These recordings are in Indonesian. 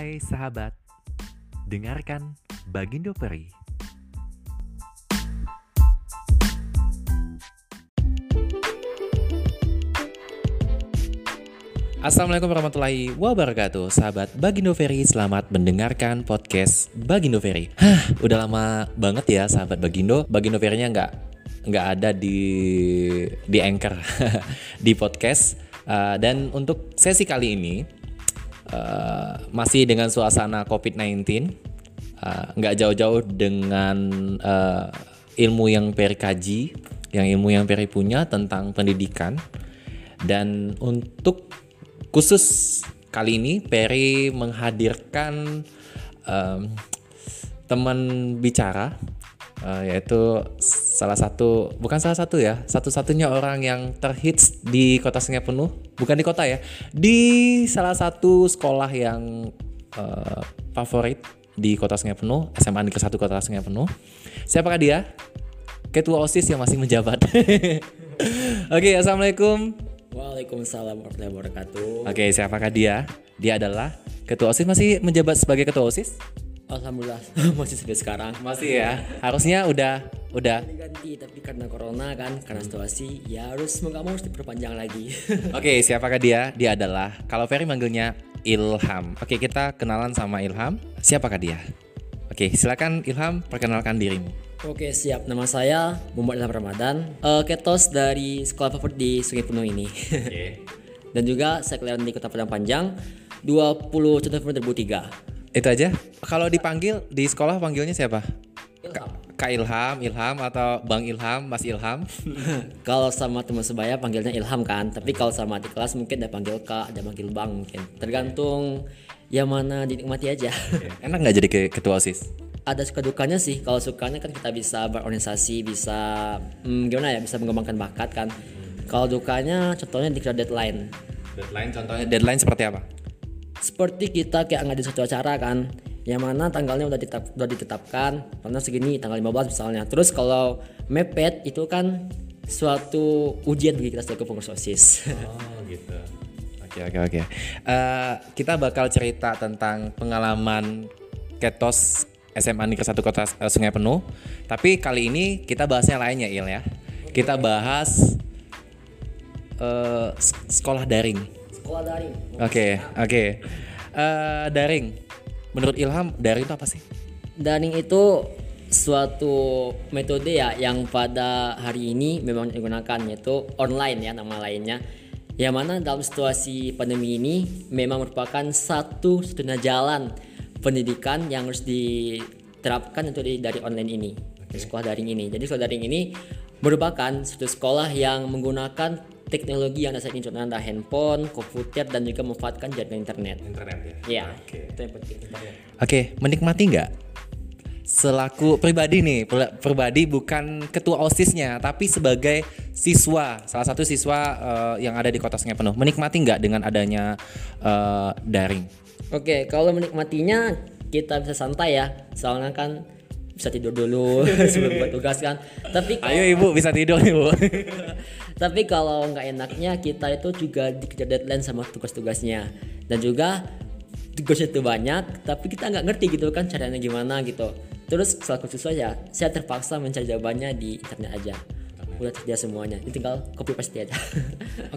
Hai sahabat, dengarkan Bagindo Peri. Assalamualaikum warahmatullahi wabarakatuh. Sahabat Bagindo Ferry Selamat mendengarkan podcast Bagindo Ferry Hah, udah lama banget ya sahabat Bagindo. Bagindo Ferry-nya nggak nggak ada di di anchor di podcast. Uh, dan untuk sesi kali ini uh, masih dengan suasana COVID-19 uh, nggak jauh-jauh dengan uh, ilmu yang Peri kaji yang ilmu yang Peri punya tentang pendidikan. Dan untuk khusus kali ini Peri menghadirkan um, teman bicara uh, yaitu salah satu bukan salah satu ya satu-satunya orang yang terhits di kota Penuh bukan di kota ya di salah satu sekolah yang uh, favorit di kota Penuh SMA Negeri Satu Kota Penuh siapakah dia ketua osis yang masih menjabat oke okay, assalamualaikum Waalaikumsalam warahmatullahi wabarakatuh. Oke, okay, siapakah dia? Dia adalah ketua OSIS masih menjabat sebagai ketua OSIS? Alhamdulillah masih sampai sekarang. Masih ya. Harusnya udah udah ganti tapi karena corona kan karena situasi ya harus nggak mau harus diperpanjang lagi. Oke, okay, siapakah dia? Dia adalah kalau Ferry manggilnya Ilham. Oke, okay, kita kenalan sama Ilham. Siapakah dia? Oke, okay, silakan Ilham perkenalkan dirimu. Oke siap, nama saya Muhammad Ilham Ramadan, uh, ketos dari sekolah favorit di Sungai Penuh ini. Okay. Dan juga saya kelahiran di Kota Padang Panjang 20 September 2003. Itu aja. Kalau dipanggil di sekolah panggilnya siapa? Ilham. Kak Ilham, Ilham atau Bang Ilham, Mas Ilham? kalau sama teman sebaya panggilnya Ilham kan, tapi kalau sama di kelas mungkin ada panggil Kak, ada panggil Bang mungkin. Tergantung yang mana dinikmati aja. Enak nggak jadi ke ketua OSIS? Ada suka dukanya sih. Kalau sukanya kan kita bisa berorganisasi, bisa hmm, gimana ya, bisa mengembangkan bakat kan. Kalau dukanya contohnya di deadline. Deadline contohnya deadline seperti apa? Seperti kita kayak ngadain satu acara kan yang mana tanggalnya udah, ditetap, udah ditetapkan karena segini tanggal 15 misalnya. Terus kalau mepet itu kan suatu ujian bagi kita sebagai pengurus osis oh gitu. Oke oke oke. Uh, kita bakal cerita tentang pengalaman ketos SMA Negeri Satu Kota uh, Sungai Penuh. Tapi kali ini kita bahasnya lainnya Il ya. Kita bahas uh, sekolah daring sekolah daring. Oke, okay, oke. Okay. Uh, eh, daring. Menurut Ilham, daring itu apa sih? Daring itu suatu metode ya yang pada hari ini memang digunakan yaitu online ya nama lainnya yang mana dalam situasi pandemi ini memang merupakan satu satunya jalan pendidikan yang harus diterapkan untuk dari online ini okay. sekolah daring ini jadi sekolah daring ini merupakan satu sekolah yang menggunakan teknologi yang ada saat ini contohnya handphone, komputer dan juga memanfaatkan jaringan internet. Internet ya. Iya. Oke. Okay. Itu yang penting. Oke, okay. menikmati nggak? Selaku pribadi nih, pribadi bukan ketua osisnya, tapi sebagai siswa, salah satu siswa uh, yang ada di kota Sungai Penuh, menikmati nggak dengan adanya uh, daring? Oke, okay, kalau menikmatinya kita bisa santai ya, soalnya kan bisa tidur dulu sebelum buat tugas kan. Tapi kalau, ayo ibu bisa tidur ibu. Tapi kalau nggak enaknya kita itu juga dikejar deadline sama tugas-tugasnya. Dan juga tugasnya itu banyak tapi kita nggak ngerti gitu kan caranya gimana gitu. Terus selaku siswa ya saya terpaksa mencari jawabannya di internet aja. Udah tersedia semuanya. Ini tinggal copy paste aja.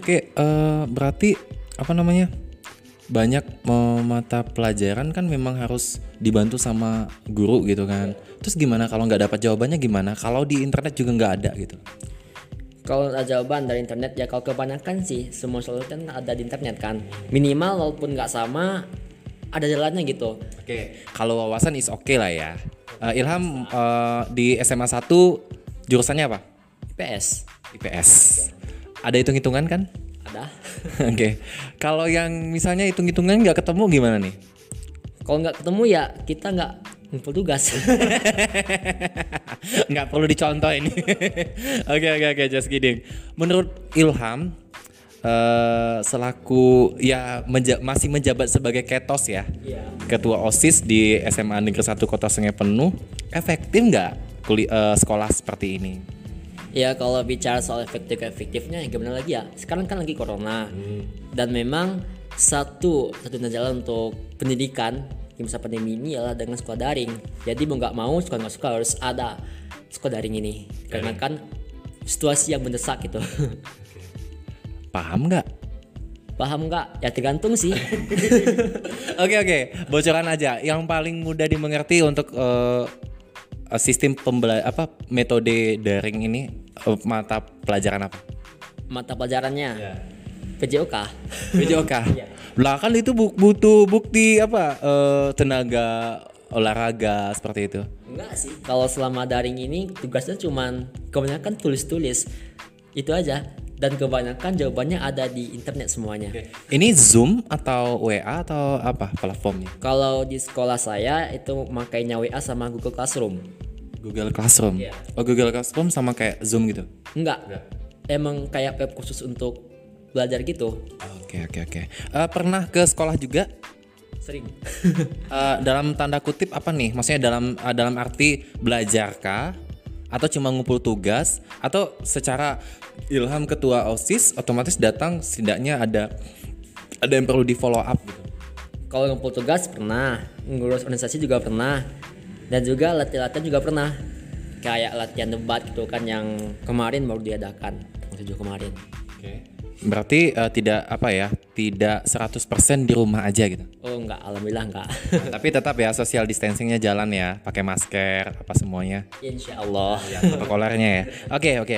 Oke okay, uh, eh, berarti apa namanya banyak mata pelajaran kan memang harus dibantu sama guru gitu kan. Terus gimana kalau nggak dapat jawabannya gimana? Kalau di internet juga nggak ada gitu. Kalau ada jawaban dari internet ya kalau kebanyakan sih semua solusi kan ada di internet kan. Minimal walaupun nggak sama ada jalannya gitu. Oke, okay. kalau wawasan is oke okay lah ya. Uh, Ilham uh, di SMA 1 jurusannya apa? IPS. IPS. Ada hitung-hitungan kan? Ada. Oke. okay. Kalau yang misalnya hitung-hitungan nggak ketemu gimana nih? Kalau nggak ketemu ya kita nggak ngumpul tugas. nggak perlu dicontoh ini. Oke oke oke just kidding. Menurut Ilham uh, selaku ya menja masih menjabat sebagai ketos ya, yeah. ketua osis di SMA Negeri 1 Kota Sungai Penuh, efektif nggak uh, sekolah seperti ini? Ya kalau bicara soal efektif efektifnya ya gimana lagi ya sekarang kan lagi corona hmm. dan memang satu satunya jalan untuk pendidikan di masa pandemi ini adalah dengan sekolah daring. Jadi mau nggak mau suka nggak suka harus ada sekolah daring ini karena kan situasi yang mendesak gitu. Paham nggak? Paham nggak? Ya tergantung sih. Oke oke, bocoran aja. Yang paling mudah dimengerti untuk eh, sistem pembela apa metode daring ini mata pelajaran apa? Mata pelajarannya PJOK. PJOK. Lah kan itu bu- butuh bukti apa eh, tenaga olahraga seperti itu. Enggak sih. Kalau selama daring ini tugasnya cuman kebanyakan tulis-tulis. Itu aja. Dan kebanyakan jawabannya ada di internet semuanya. Ini Zoom atau WA atau apa platformnya? Kalau di sekolah saya itu makainya WA sama Google Classroom. Google Classroom. Iya. Oh Google Classroom sama kayak Zoom gitu. Enggak. Emang kayak web khusus untuk belajar gitu. Oke oke oke. Eh, pernah ke sekolah juga? Sering. Eh, dalam tanda kutip apa nih? Maksudnya dalam eh, dalam arti belajar kah? Atau cuma ngumpul tugas? Atau secara ilham ketua OSIS otomatis datang setidaknya ada ada yang perlu di follow up gitu. Kalau ngumpul tugas pernah, ngurus organisasi juga pernah, dan juga latihan-latihan juga pernah. Kayak latihan debat gitu kan yang kemarin baru diadakan, 7 kemarin. Berarti eh, tidak apa ya? Tidak 100% di rumah aja gitu. Oh enggak, alhamdulillah enggak. Tapi tetap ya social distancingnya jalan ya, pakai masker apa semuanya. Insya Allah. ya protokolernya ya. Oke oke.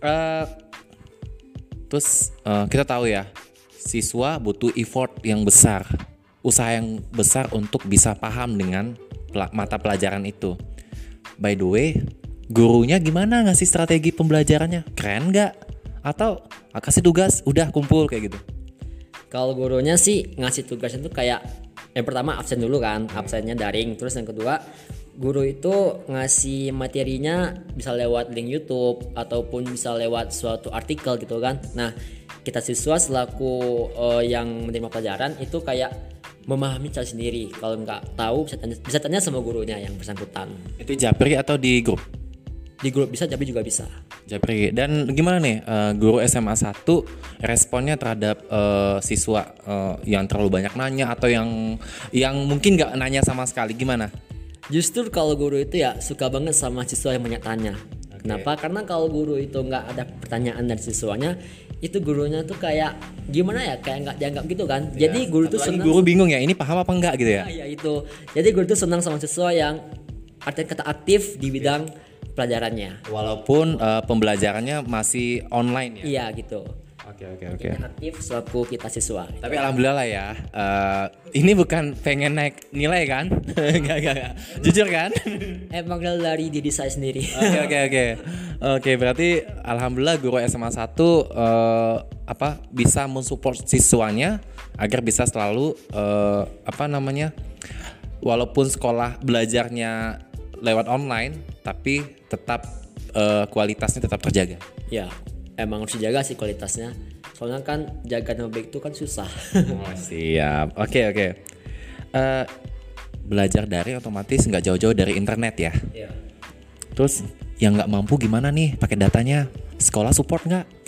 Eh, terus eh, kita tahu ya siswa butuh effort yang besar, usaha yang besar untuk bisa paham dengan mata pelajaran itu. By the way, gurunya gimana ngasih strategi pembelajarannya? Keren nggak? Atau ah, kasih tugas, udah kumpul kayak gitu? Kalau gurunya sih ngasih tugasnya tuh kayak yang pertama absen dulu kan, absennya daring. Terus yang kedua, guru itu ngasih materinya bisa lewat link YouTube ataupun bisa lewat suatu artikel gitu kan. Nah, kita siswa selaku eh, yang menerima pelajaran itu kayak memahami cara sendiri. Kalau nggak tahu bisa tanya, bisa tanya sama gurunya yang bersangkutan. Itu japri atau di grup? Di grup bisa, tapi juga bisa. Japri. Dan gimana nih eh, guru SMA 1 responnya terhadap eh, siswa eh, yang terlalu banyak nanya atau yang yang mungkin nggak nanya sama sekali gimana? Justru kalau guru itu ya suka banget sama siswa yang banyak tanya. Kenapa? Karena kalau guru itu nggak ada pertanyaan dari siswanya, itu gurunya tuh kayak gimana ya? Kayak nggak dianggap gitu kan. Jadi guru tuh senang. guru bingung ya ini paham apa enggak gitu ya? Ya, itu. Jadi guru tuh senang sama siswa yang artinya kata aktif di bidang pelajarannya. Walaupun eh, pembelajarannya masih online ya. Iya gitu. Oke oke oke. Aktif selaku kita siswa. Tapi alhamdulillah lah ya. eh, ini bukan pengen naik nilai kan? Enggak enggak enggak. Jujur kan? Emang dari diri saya sendiri. Oke oke oke. Oke, berarti alhamdulillah guru SMA 1 eh, apa bisa mensupport siswanya agar bisa selalu eh, apa namanya? Walaupun sekolah belajarnya lewat online tapi tetap eh, kualitasnya tetap terjaga. ya, emang harus dijaga sih kualitasnya. Soalnya kan jaga nama baik itu kan susah. Oh, siap. Oke oke. Eh, belajar dari otomatis nggak jauh-jauh dari internet ya. Iya. Terus yang nggak mampu gimana nih pakai datanya? Sekolah support nggak?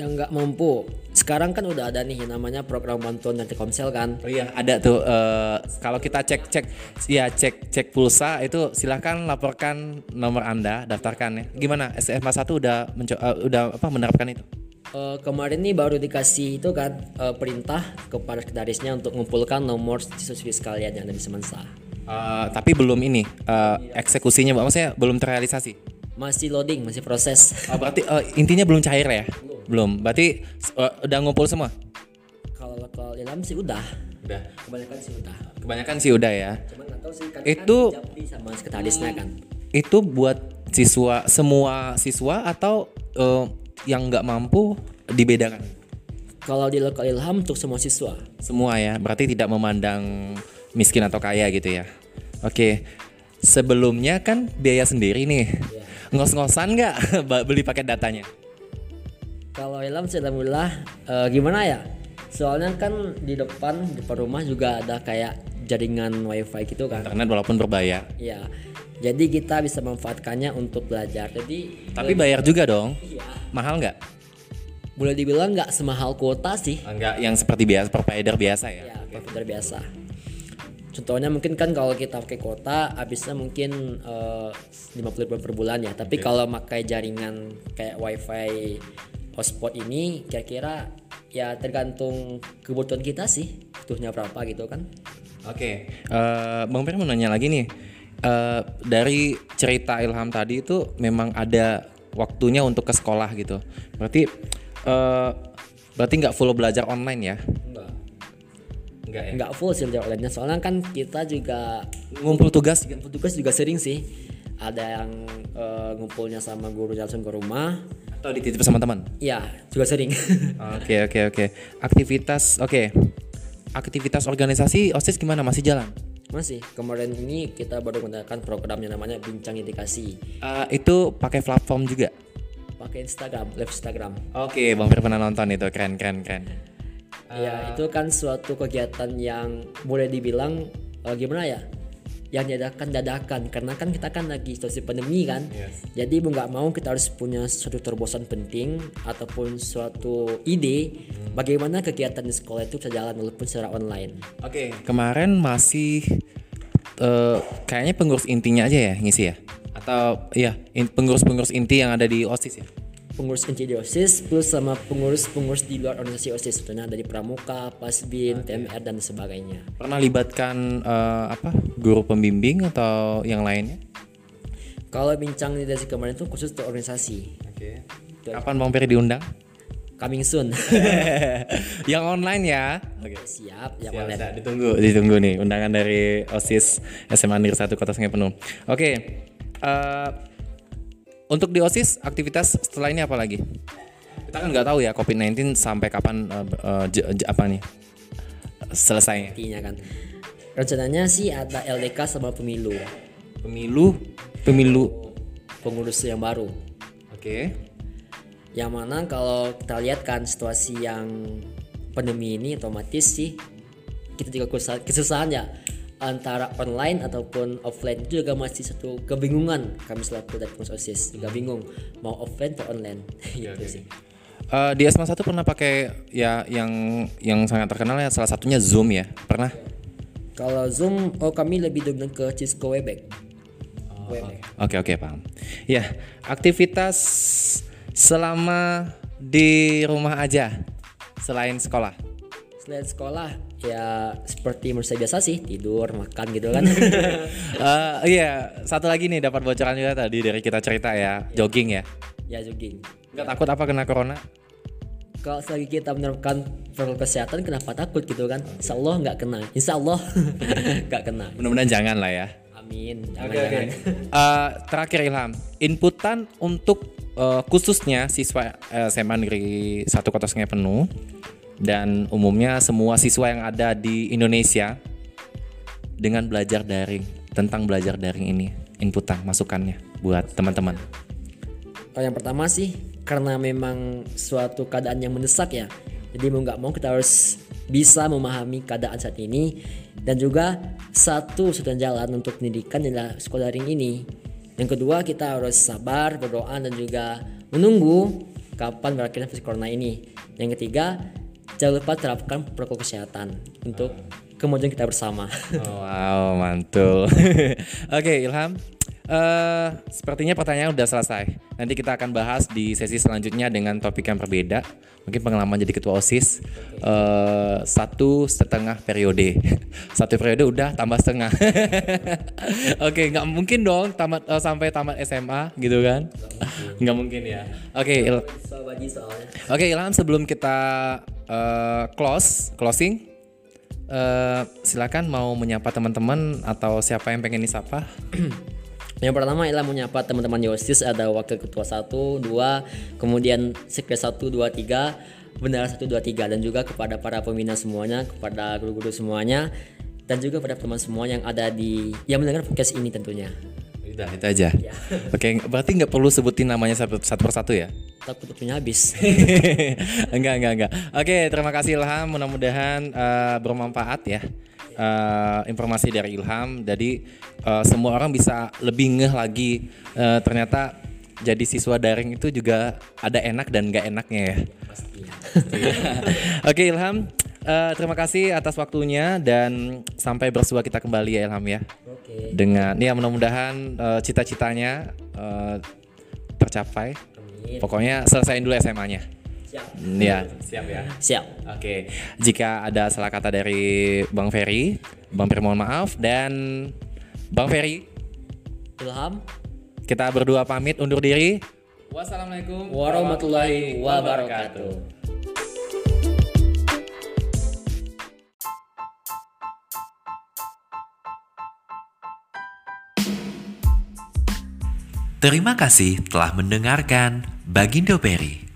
Yang nggak mampu sekarang kan udah ada nih yang namanya program bantuan dari Telkomsel kan Oh iya, ada tuh. eh, kalau kita cek cek, ya cek cek pulsa itu silahkan laporkan nomor anda, daftarkan ya. Gimana? SMA 1 udah eh, udah apa menerapkan itu? Eh, kemarin nih baru dikasih itu kan eh, perintah kepada sekretarisnya untuk mengumpulkan nomor siswa sekalian yang ada di Semensa Eh, tapi belum ini eh, eksekusinya, maksudnya belum terrealisasi. Masih loading masih proses Oh, berarti eh, intinya belum cair ya? Belum. Berarti eh, udah ngumpul semua? kalau kalau ilham sih udah Udah. kebanyakan sih udah Kebanyakan sih udah ya. cuman sih kan Itu- kan sama sekretarisnya kan Itu buat siswa semua siswa atau eh, yang nggak mampu dibedakan? kalau di lokal ilham untuk semua siswa Semua ya, berarti tidak memandang miskin atau kaya gitu ya. Oke, sebelumnya kan biaya sendiri nih. Ngos-ngosan nggak beli paket datanya? Kalau ilham sih alhamdulillah eh, gimana ya? Soalnya kan di depan depan rumah juga ada kayak jaringan wifi gitu kan. Internet walaupun berbayar. Ya. Jadi kita bisa memanfaatkannya untuk belajar. Jadi Tapi bayar juga dong. iya. Mahal nggak? boleh dibilang nggak semahal kuota sih Enggak yang seperti biasa provider biasa ya. ya provider biasa contohnya mungkin kan kalau kita pakai kuota habisnya mungkin eh, 50 ribu per bulan ya tapi kalau pakai jaringan kayak wifi hotspot ini kira-kira ya tergantung kebutuhan kita sih butuhnya berapa gitu kan Oke, eh, Bang Pir mau nanya lagi nih. Eh, dari cerita Ilham tadi itu memang ada waktunya untuk ke sekolah gitu. Berarti eh, berarti nggak full belajar online ya? Enggak Enggak ya. nggak full sih belajar online soalnya kan kita juga Ngumpul tugas juga. petugas juga sering sih ada yang eh, ngumpulnya sama guru langsung ke rumah atau dititip sama teman? ya juga sering Oke oke oke. Aktivitas oke. Aktivitas organisasi OSIS gimana? Masih jalan? masih kemarin ini kita baru menggunakan program yang namanya bincang indikasi Eh, itu pakai platform juga? pakai Instagram live Instagram Oke, Bang Fir pernah nonton itu keren keren keren. Ya itu kan suatu kegiatan yang boleh dibilang eh, gimana ya yang diadakan dadakan karena kan kita kan lagi situasi pandemi kan Yes. jadi mau nggak mau kita harus punya suatu terobosan penting ataupun suatu ide bagaimana kegiatan di sekolah itu bisa jalan walaupun secara online Oke, kemarin masih eh, kayaknya pengurus intinya aja ya ngisi ya? Atau iya in- pengurus-pengurus inti yang ada di OSIS ya? Pengurus inti di OSIS plus sama pengurus-pengurus di luar organisasi OSIS contohnya dari Pramuka, Pasbin, TMR dan sebagainya Pernah libatkan eh, apa guru pembimbing atau yang lainnya? kalau bincang di dari kemarin itu khusus untuk organisasi Oke. Kapan Bang Peri diundang? coming soon yang online ya? Oke. siap yang Siap, online siap. ditunggu, ditunggu nih undangan dari OSIS SMA Negeri 1 Kota Sungai Penuh. Oke. eh, untuk di OSIS aktivitas setelah ini apa lagi? Kita kan nggak tahu ya COVID-19 sampai kapan j- j- apa nih selesainya. intinya kan rencananya sih ada LDK sama pemilu Pemilu, pemilu. pengurus yang baru Oke. yang mana kalau kita lihat kan situasi yang pandemi ini otomatis sih kita juga kesusahan ya antara online ataupun offline itu juga masih satu kebingungan kami selaku dari pengurus OSIS juga bingung mau offline atau online gitu sih Eh, di SMA 1 pernah pakai ya yang yang sangat terkenal ya salah satunya Zoom ya. Pernah? kalau Zoom oh kami lebih dominan ke Cisco Webex Webex Oke oke paham. Ya aktivitas selama di rumah aja selain sekolah. selain sekolah ya seperti manusia biasa sih tidur makan gitu kan Eh, iya satu lagi nih dapat bocoran juga tadi dari kita cerita ya jogging ya. ya jogging Nggak takut apa kena corona? kalau selagi kita menerapkan protokol kesehatan kenapa takut gitu kan Insya Allah nggak kena Insya Allah nggak kena Mudah-mudahan jangan lah ya. Amin jangan, oke. jangan. Eh, terakhir Ilham, inputan untuk eh, khususnya siswa SMA Negeri Satu Kota Sungai Penuh dan umumnya semua siswa yang ada di Indonesia dengan belajar daring tentang belajar daring ini inputan masukannya buat teman-teman. Oh, yang pertama sih karena memang suatu keadaan yang mendesak ya jadi mau nggak mau kita harus bisa memahami keadaan saat ini. Dan juga satu satunya jalan untuk pendidikan adalah sekolah daring ini. Yang kedua kita harus sabar berdoa dan juga menunggu kapan berakhirnya virus corona ini. Yang ketiga jangan lupa terapkan protokol kesehatan untuk kemajuan kita bersama Oh, wow, mantul. Oke, Ilham. Eh, sepertinya pertanyaan udah selesai. Nanti kita akan bahas di sesi selanjutnya dengan topik yang berbeda. Mungkin pengalaman jadi ketua osis eh, satu setengah periode. Satu periode udah tambah setengah. Oke, nggak mungkin dong tamat eh, sampai tamat SMA gitu kan? Nggak mungkin ya. Oke, Il- Oke Ilham sebelum kita eh, close closing eh, silakan mau menyapa teman-teman atau siapa yang pengen disapa Yang pertama ialah menyapa teman-teman Yosis ada wakil ketua 1, 2, kemudian sekre 1, 2, 3, bendara 1, 2, 3 dan juga kepada para pembina semuanya, kepada guru-guru semuanya dan juga pada teman semua yang ada di yang mendengar podcast ini tentunya. udah itu aja. Oke berarti nggak perlu sebutin namanya satu, satu persatu ya? Takut waktunya habis. enggak enggak enggak. Oke terima kasih Ilham. Mudah-mudahan eh, bermanfaat ya eh, informasi dari Ilham jadi eh, semua orang bisa lebih ngeh lagi eh, ternyata jadi siswa daring itu juga ada enak dan nggak enaknya ya. Oke Ilham, eh, terima kasih atas waktunya dan sampai bersua kita kembali ya Ilham ya. Oke. Dengan ya mudah-mudahan eh, cita-citanya eh, tercapai. Amin. Pokoknya selesaiin dulu SMA-nya. Siap. Ya, siap ya. Siap. Oke, jika ada salah kata dari Bang Ferry, Bang Ferry mohon maaf dan Bang Ferry, Ilham kita berdua pamit undur diri. Wassalamualaikum warahmatullahi wabarakatuh. Terima kasih telah mendengarkan Bagindo Peri.